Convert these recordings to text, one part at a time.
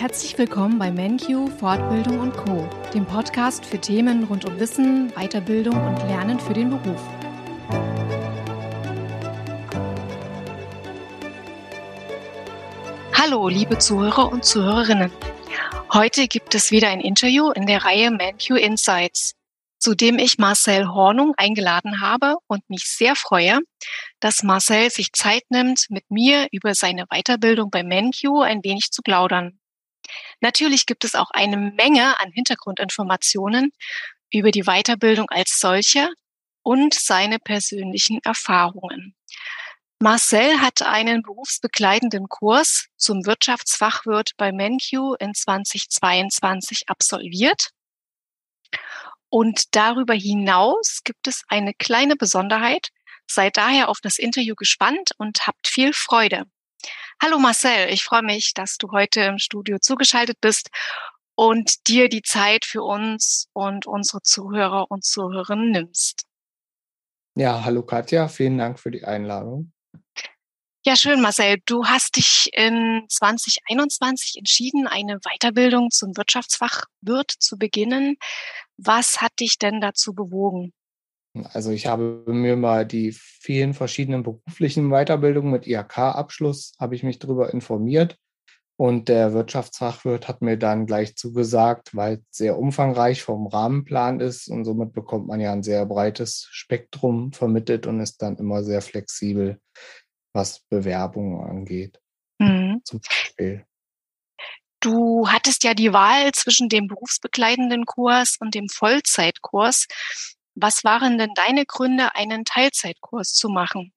Herzlich willkommen bei MenQ Fortbildung und Co, dem Podcast für Themen rund um Wissen, Weiterbildung und Lernen für den Beruf. Hallo, liebe Zuhörer und Zuhörerinnen. Heute gibt es wieder ein Interview in der Reihe MenQ Insights, zu dem ich Marcel Hornung eingeladen habe und mich sehr freue, dass Marcel sich Zeit nimmt, mit mir über seine Weiterbildung bei MenQ ein wenig zu plaudern. Natürlich gibt es auch eine Menge an Hintergrundinformationen über die Weiterbildung als solche und seine persönlichen Erfahrungen. Marcel hat einen berufsbegleitenden Kurs zum Wirtschaftsfachwirt bei MenQ in 2022 absolviert. Und darüber hinaus gibt es eine kleine Besonderheit. Seid daher auf das Interview gespannt und habt viel Freude. Hallo Marcel, ich freue mich, dass du heute im Studio zugeschaltet bist und dir die Zeit für uns und unsere Zuhörer und Zuhörerinnen nimmst. Ja, hallo Katja, vielen Dank für die Einladung. Ja, schön, Marcel. Du hast dich in 2021 entschieden, eine Weiterbildung zum Wirtschaftsfachwirt zu beginnen. Was hat dich denn dazu bewogen? Also ich habe mir mal die vielen verschiedenen beruflichen Weiterbildungen mit IHK-Abschluss, habe ich mich darüber informiert. Und der Wirtschaftsfachwirt hat mir dann gleich zugesagt, weil es sehr umfangreich vom Rahmenplan ist und somit bekommt man ja ein sehr breites Spektrum vermittelt und ist dann immer sehr flexibel, was Bewerbungen angeht. Mhm. Zum Beispiel. Du hattest ja die Wahl zwischen dem berufsbegleitenden Kurs und dem Vollzeitkurs. Was waren denn deine Gründe, einen Teilzeitkurs zu machen?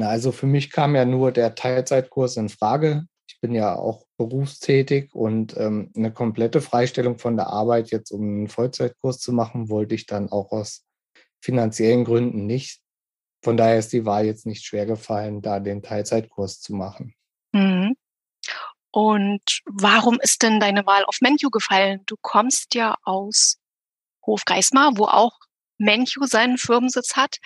Also für mich kam ja nur der Teilzeitkurs in Frage. Ich bin ja auch berufstätig und ähm, eine komplette Freistellung von der Arbeit jetzt, um einen Vollzeitkurs zu machen, wollte ich dann auch aus finanziellen Gründen nicht. Von daher ist die Wahl jetzt nicht schwer gefallen, da den Teilzeitkurs zu machen. Mhm. Und warum ist denn deine Wahl auf Menu gefallen? Du kommst ja aus Hofgeismar, wo auch Menchu seinen Firmensitz hat.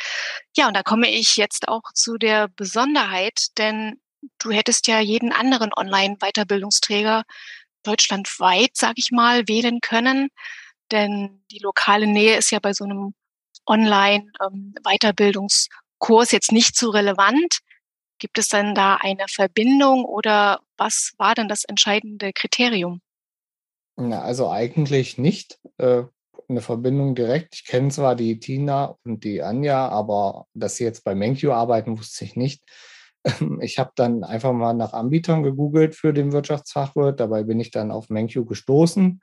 Ja, und da komme ich jetzt auch zu der Besonderheit, denn du hättest ja jeden anderen Online-Weiterbildungsträger deutschlandweit, sag ich mal, wählen können, denn die lokale Nähe ist ja bei so einem Online-Weiterbildungskurs jetzt nicht so relevant. Gibt es denn da eine Verbindung oder was war denn das entscheidende Kriterium? Na, also eigentlich nicht. Äh, eine Verbindung direkt. Ich kenne zwar die Tina und die Anja, aber dass sie jetzt bei MenQ arbeiten, wusste ich nicht. Ich habe dann einfach mal nach Anbietern gegoogelt für den Wirtschaftsfachwirt. Dabei bin ich dann auf MenQ gestoßen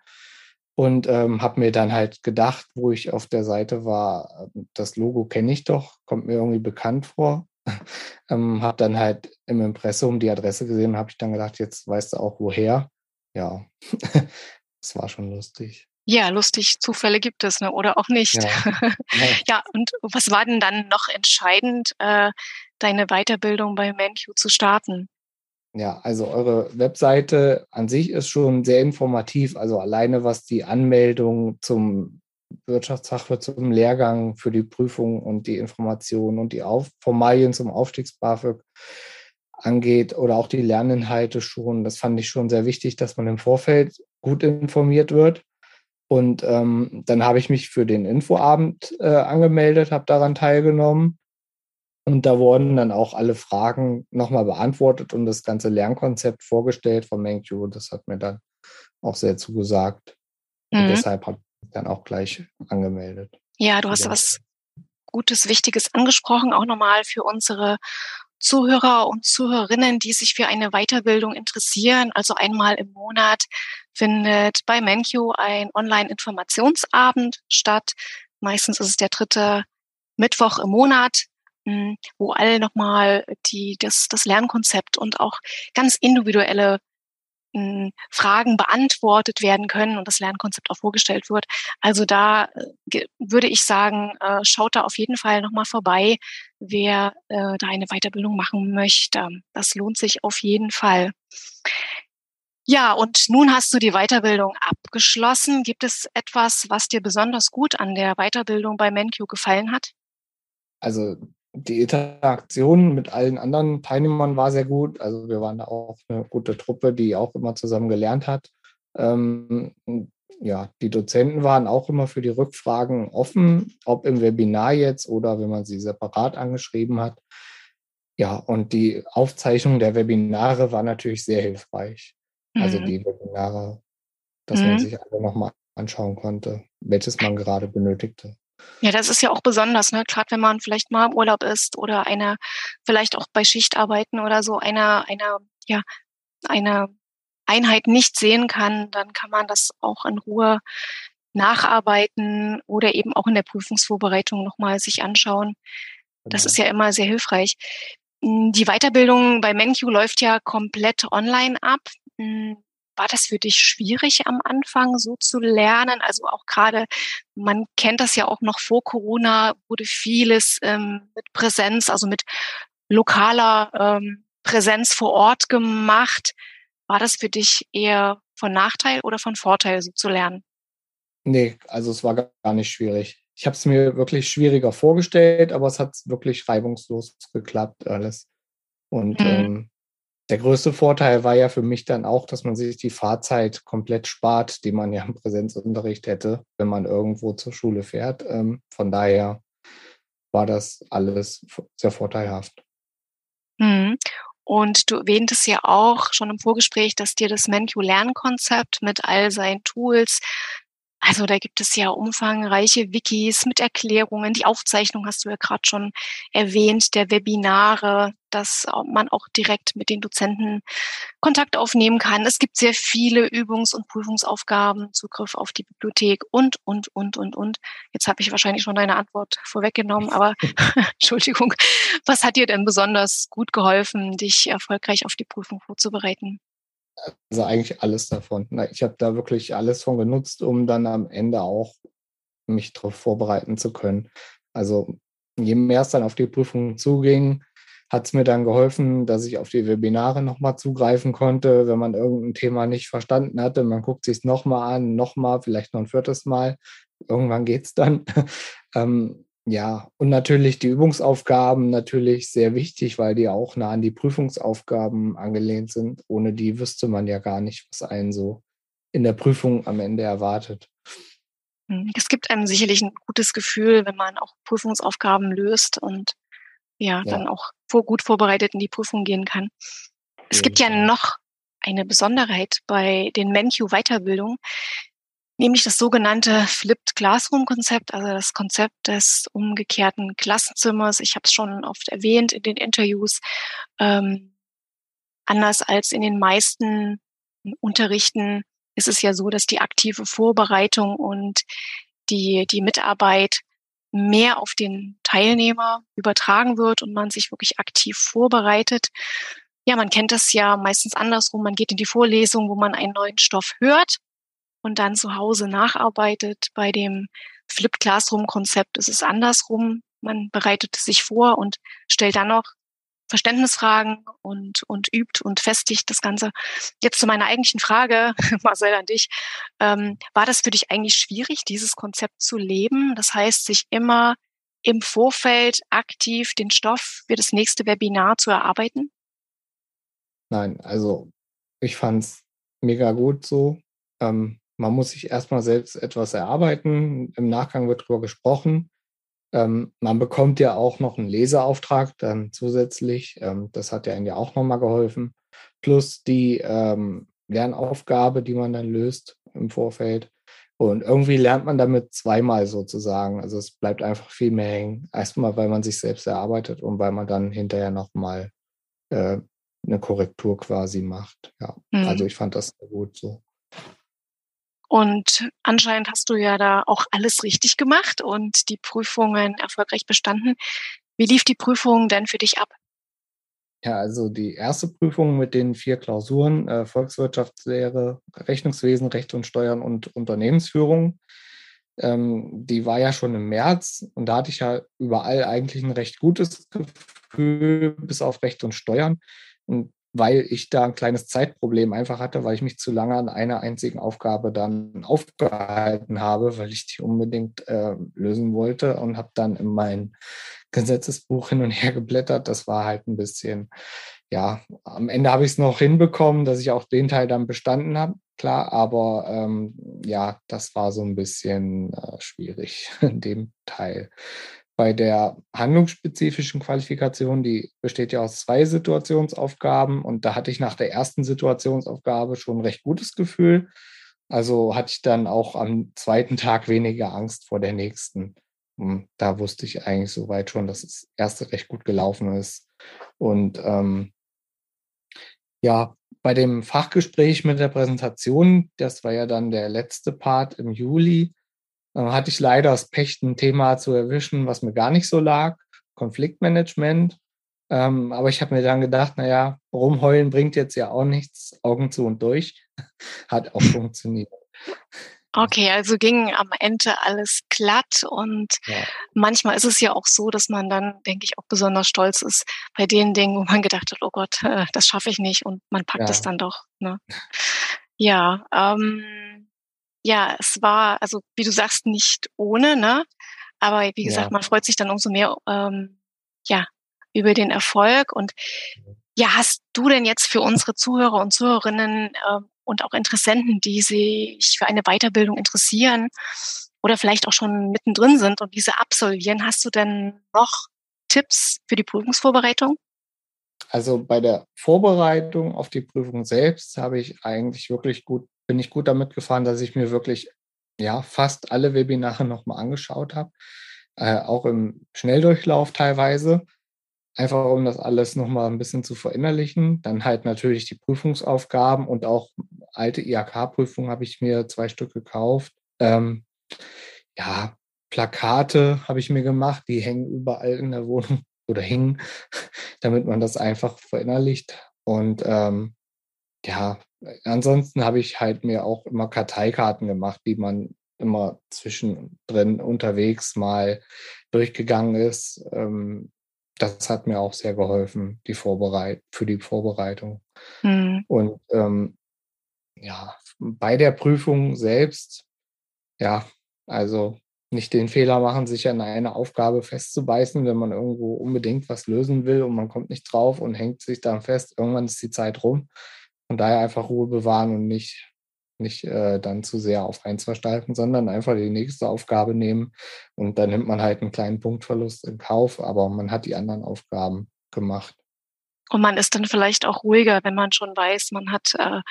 und ähm, habe mir dann halt gedacht, wo ich auf der Seite war, das Logo kenne ich doch, kommt mir irgendwie bekannt vor. ähm, habe dann halt im Impressum die Adresse gesehen und habe ich dann gedacht, jetzt weißt du auch woher. Ja, das war schon lustig. Ja, lustig, Zufälle gibt es, ne? oder auch nicht. Ja, ja. und was war denn dann noch entscheidend, äh, deine Weiterbildung bei MenQ zu starten? Ja, also eure Webseite an sich ist schon sehr informativ. Also alleine was die Anmeldung zum Wirtschaftsfachwirt, zum Lehrgang für die Prüfung und die Informationen und die Auf Formalien zum Aufstiegs-BAföG angeht oder auch die Lerninhalte schon. Das fand ich schon sehr wichtig, dass man im Vorfeld gut informiert wird. Und ähm, dann habe ich mich für den Infoabend äh, angemeldet, habe daran teilgenommen. Und da wurden dann auch alle Fragen nochmal beantwortet und das ganze Lernkonzept vorgestellt von MenQ. Das hat mir dann auch sehr zugesagt. Mhm. Und deshalb habe ich mich dann auch gleich angemeldet. Ja, du hast was Gutes, Wichtiges angesprochen, auch nochmal für unsere Zuhörer und Zuhörerinnen, die sich für eine Weiterbildung interessieren. Also einmal im Monat findet bei MenQ ein Online-Informationsabend statt. Meistens ist es der dritte Mittwoch im Monat, hm, wo alle nochmal die, das, das Lernkonzept und auch ganz individuelle Fragen beantwortet werden können und das Lernkonzept auch vorgestellt wird. Also da äh, würde ich sagen, äh, schaut da auf jeden Fall nochmal vorbei, wer äh, da eine Weiterbildung machen möchte. Das lohnt sich auf jeden Fall. Ja, und nun hast du die Weiterbildung abgeschlossen. Gibt es etwas, was dir besonders gut an der Weiterbildung bei MenQ gefallen hat? Also die Interaktion mit allen anderen Teilnehmern war sehr gut. Also wir waren da auch eine gute Truppe, die auch immer zusammen gelernt hat. Ähm, ja, die Dozenten waren auch immer für die Rückfragen offen, ob im Webinar jetzt oder wenn man sie separat angeschrieben hat. Ja, und die Aufzeichnung der Webinare war natürlich sehr hilfreich. Also mhm. Also die Webinare, dass mhm. man sich alle nochmal anschauen konnte, welches man gerade benötigte. Ja, das ist ja auch besonders, ne? Gerade wenn man vielleicht mal im Urlaub ist oder eine, vielleicht auch bei Schichtarbeiten oder so, eine, eine, ja, eine Einheit nicht sehen kann, dann kann man das auch in Ruhe nacharbeiten oder eben auch in der Prüfungsvorbereitung nochmal sich anschauen. Das genau. ist ja immer sehr hilfreich. Hm, die Weiterbildung bei MenQ läuft ja komplett online ab. War das für dich schwierig am Anfang so zu lernen? Also auch gerade, man kennt das ja auch noch vor Corona, wurde vieles ähm, mit Präsenz, also mit lokaler ähm, Präsenz vor Ort gemacht. War das für dich eher von Nachteil oder von Vorteil, so zu lernen? Nee, also es war gar nicht schwierig. Ich habe es mir wirklich schwieriger vorgestellt, aber es hat wirklich reibungslos geklappt alles. Und mhm. ähm, der größte Vorteil war ja für mich dann auch, dass man sich die Fahrzeit komplett spart, die man ja im Präsenzunterricht hätte, wenn man irgendwo zur Schule fährt. Ähm, von daher war das alles sehr vorteilhaft. Mhm. Und du erwähntest ja auch schon im Vorgespräch, dass dir das MenQ-Lernkonzept mit all seinen Tools also da gibt es ja umfangreiche Wikis mit Erklärungen. Die Aufzeichnung hast du ja gerade schon erwähnt, der Webinare, dass man auch direkt mit den Dozenten Kontakt aufnehmen kann. Es gibt sehr viele Übungs- und Prüfungsaufgaben, Zugriff auf die Bibliothek und, und, und, und, und. Jetzt habe ich wahrscheinlich schon deine Antwort vorweggenommen, aber Entschuldigung. Was hat dir denn besonders gut geholfen, dich erfolgreich auf die Prüfung vorzubereiten? Also eigentlich alles davon. Ich habe da wirklich alles von genutzt, um dann am Ende auch mich darauf vorbereiten zu können. Also je mehr es dann auf die Prüfung zuging, hat es mir dann geholfen, dass ich auf die Webinare nochmal zugreifen konnte, wenn man irgendein Thema nicht verstanden hatte. Man guckt sich es nochmal an, nochmal, vielleicht noch ein viertes Mal. Irgendwann geht es dann. ähm, ja, und natürlich die Übungsaufgaben natürlich sehr wichtig, weil die auch nah an die Prüfungsaufgaben angelehnt sind. Ohne die wüsste man ja gar nicht, was einen so in der Prüfung am Ende erwartet. Hm, es gibt einem sicherlich ein gutes Gefühl, wenn man auch Prüfungsaufgaben löst und ja, ja. dann auch vor, gut vorbereitet in die Prüfung gehen kann. Es ja, gibt ja noch eine Besonderheit bei den MenQ-Weiterbildungen nämlich das sogenannte Flipped Classroom Konzept, also das Konzept des umgekehrten Klassenzimmers. Ich habe es schon oft erwähnt in den Interviews. Ähm, anders als in den meisten Unterrichten ist es ja so, dass die aktive Vorbereitung und die, die Mitarbeit mehr auf den Teilnehmer übertragen wird und man sich wirklich aktiv vorbereitet. Ja, man kennt das ja meistens andersrum. Man geht in die Vorlesung, wo man einen neuen Stoff hört und dann zu Hause nacharbeitet. Bei dem Flipped Classroom Konzept ist es andersrum. Man bereitet sich vor und stellt dann noch Verständnisfragen und, und übt und festigt das Ganze. Jetzt zu meiner eigentlichen Frage, Marcel, an dich. Ähm, war das für dich eigentlich schwierig, dieses Konzept zu leben? Das heißt, sich immer im Vorfeld aktiv den Stoff für das nächste Webinar zu erarbeiten? Nein, also ich fand es mega gut so. Ähm, man muss sich erstmal selbst etwas erarbeiten. Im Nachgang wird darüber gesprochen. Ähm, man bekommt ja auch noch einen Leseauftrag dann zusätzlich. Ähm, das hat ja Ihnen ja auch nochmal geholfen. Plus die ähm, Lernaufgabe, die man dann löst im Vorfeld. Und irgendwie lernt man damit zweimal sozusagen. Also es bleibt einfach viel mehr hängen. Erstmal, weil man sich selbst erarbeitet und weil man dann hinterher nochmal äh, eine Korrektur quasi macht. Ja, mhm. also ich fand das sehr gut so. Und anscheinend hast du ja da auch alles richtig gemacht und die Prüfungen erfolgreich bestanden. Wie lief die Prüfung denn für dich ab? Ja, also die erste Prüfung mit den vier Klausuren, äh, Volkswirtschaftslehre, Rechnungswesen, Recht und Steuern und Unternehmensführung, ähm, die war ja schon im März und da hatte ich ja überall eigentlich ein recht gutes Gefühl, bis auf Recht und Steuern. Und weil ich da ein kleines Zeitproblem einfach hatte, weil ich mich zu lange an einer einzigen Aufgabe dann aufgehalten habe, weil ich die unbedingt äh, lösen wollte und habe dann in meinen Gesetzesbuch hin und her geblättert. Das war halt ein bisschen, ja, am Ende habe ich es noch hinbekommen, dass ich auch den Teil dann bestanden habe, klar, aber ähm, ja, das war so ein bisschen äh, schwierig in dem Teil. Bei der handlungsspezifischen Qualifikation, die besteht ja aus zwei Situationsaufgaben und da hatte ich nach der ersten Situationsaufgabe schon ein recht gutes Gefühl. Also hatte ich dann auch am zweiten Tag weniger Angst vor der nächsten. Und da wusste ich eigentlich soweit schon, dass das erste recht gut gelaufen ist. Und ähm, ja, bei dem Fachgespräch mit der Präsentation, das war ja dann der letzte Part im Juli, hatte ich leider das Pech, ein Thema zu erwischen, was mir gar nicht so lag, Konfliktmanagement. Ähm, aber ich habe mir dann gedacht, naja, rumheulen bringt jetzt ja auch nichts, Augen zu und durch. Hat auch funktioniert. Okay, also ging am Ende alles glatt und ja. manchmal ist es ja auch so, dass man dann, denke ich, auch besonders stolz ist bei den Dingen, wo man gedacht hat, oh Gott, das schaffe ich nicht und man packt ja. es dann doch. Ne? Ja, ähm, ja, es war, also wie du sagst, nicht ohne, ne? Aber wie gesagt, ja. man freut sich dann umso mehr, ähm, ja, über den Erfolg. Und ja, hast du denn jetzt für unsere Zuhörer und Zuhörerinnen äh, und auch Interessenten, die sich für eine Weiterbildung interessieren oder vielleicht auch schon mittendrin sind und diese absolvieren, hast du denn noch Tipps für die Prüfungsvorbereitung? Also bei der Vorbereitung auf die Prüfung selbst habe ich eigentlich wirklich gut bin ich gut damit gefahren, dass ich mir wirklich ja fast alle Webinare nochmal angeschaut habe, äh, auch im Schnelldurchlauf teilweise, einfach um das alles nochmal ein bisschen zu verinnerlichen. Dann halt natürlich die Prüfungsaufgaben und auch alte IHK-Prüfungen habe ich mir zwei Stück gekauft. Ähm, ja, Plakate habe ich mir gemacht, die hängen überall in der Wohnung oder hingen, damit man das einfach verinnerlicht. Und ähm, ja, ansonsten habe ich halt mir auch immer Karteikarten gemacht, die man immer zwischendrin unterwegs mal durchgegangen ist. Ähm, das hat mir auch sehr geholfen, die Vorbereit für die Vorbereitung. Mhm. Und ähm, ja, bei der Prüfung selbst, ja, also nicht den Fehler machen, sich an eine Aufgabe festzubeißen, wenn man irgendwo unbedingt was lösen will und man kommt nicht drauf und hängt sich dann fest. Irgendwann ist die Zeit rum. Von daher einfach Ruhe bewahren und nicht, nicht äh, dann zu sehr auf eins verstalten, sondern einfach die nächste Aufgabe nehmen. Und dann nimmt man halt einen kleinen Punktverlust in Kauf, aber man hat die anderen Aufgaben gemacht. Und man ist dann vielleicht auch ruhiger, wenn man schon weiß, man hat äh,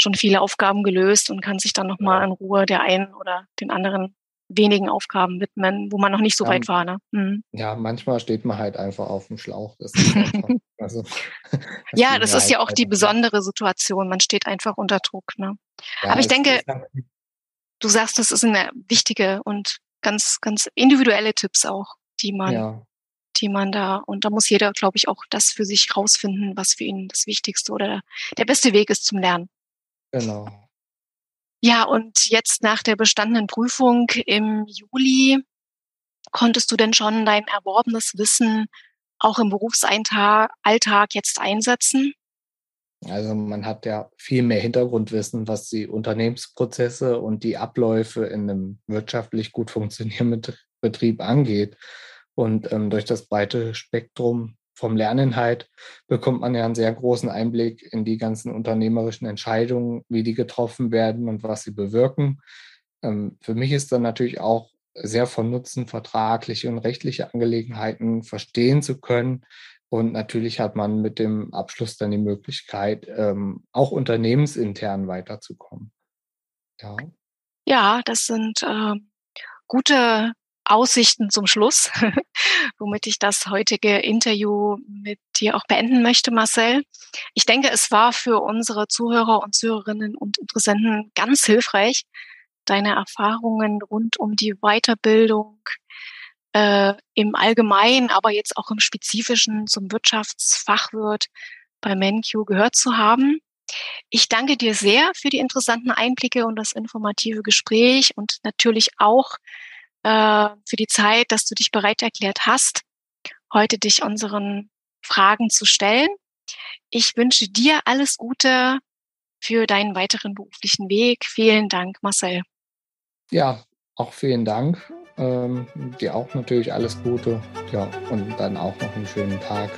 schon viele Aufgaben gelöst und kann sich dann nochmal in Ruhe der einen oder den anderen wenigen Aufgaben widmen, wo man noch nicht so ja, weit war. Ne? Mhm. Ja, manchmal steht man halt einfach auf dem Schlauch. Das einfach, also, das ja, das ist ja auch die besondere Situation. Man steht einfach unter Druck. Ne? Ja, Aber ich denke, du sagst, das ist eine wichtige und ganz, ganz individuelle Tipps auch, die man, ja. die man da, und da muss jeder, glaube ich, auch das für sich rausfinden, was für ihn das Wichtigste oder der beste Weg ist zum Lernen. Genau. Ja, und jetzt nach der bestandenen Prüfung im Juli, konntest du denn schon dein erworbenes Wissen auch im Berufsalltag jetzt einsetzen? Also man hat ja viel mehr Hintergrundwissen, was die Unternehmensprozesse und die Abläufe in einem wirtschaftlich gut funktionierenden Betrieb angeht. Und ähm, durch das breite Spektrum vom Lerninhalt bekommt man ja einen sehr großen Einblick in die ganzen unternehmerischen Entscheidungen, wie die getroffen werden und was sie bewirken. Ähm, für mich ist dann natürlich auch sehr von Nutzen, vertragliche und rechtliche Angelegenheiten verstehen zu können. Und natürlich hat man mit dem Abschluss dann die Möglichkeit, ähm, auch unternehmensintern weiterzukommen. Ja, ja das sind äh, gute Aussichten zum Schluss, womit ich das heutige Interview mit dir auch beenden möchte, Marcel. Ich denke, es war für unsere Zuhörer und Zuhörerinnen und Interessenten ganz hilfreich, deine Erfahrungen rund um die Weiterbildung äh, im Allgemeinen, aber jetzt auch im Spezifischen zum Wirtschaftsfachwirt bei MenQ gehört zu haben. Ich danke dir sehr für die interessanten Einblicke und das informative Gespräch und natürlich auch äh, für die Zeit, dass du dich bereit erklärt hast, heute dich unseren Fragen zu stellen. Ich wünsche dir alles Gute für deinen weiteren beruflichen Weg. Vielen Dank, Marcel. Ja, auch vielen Dank. Ähm, dir auch natürlich alles Gute. Ja, und dann auch noch einen schönen Tag.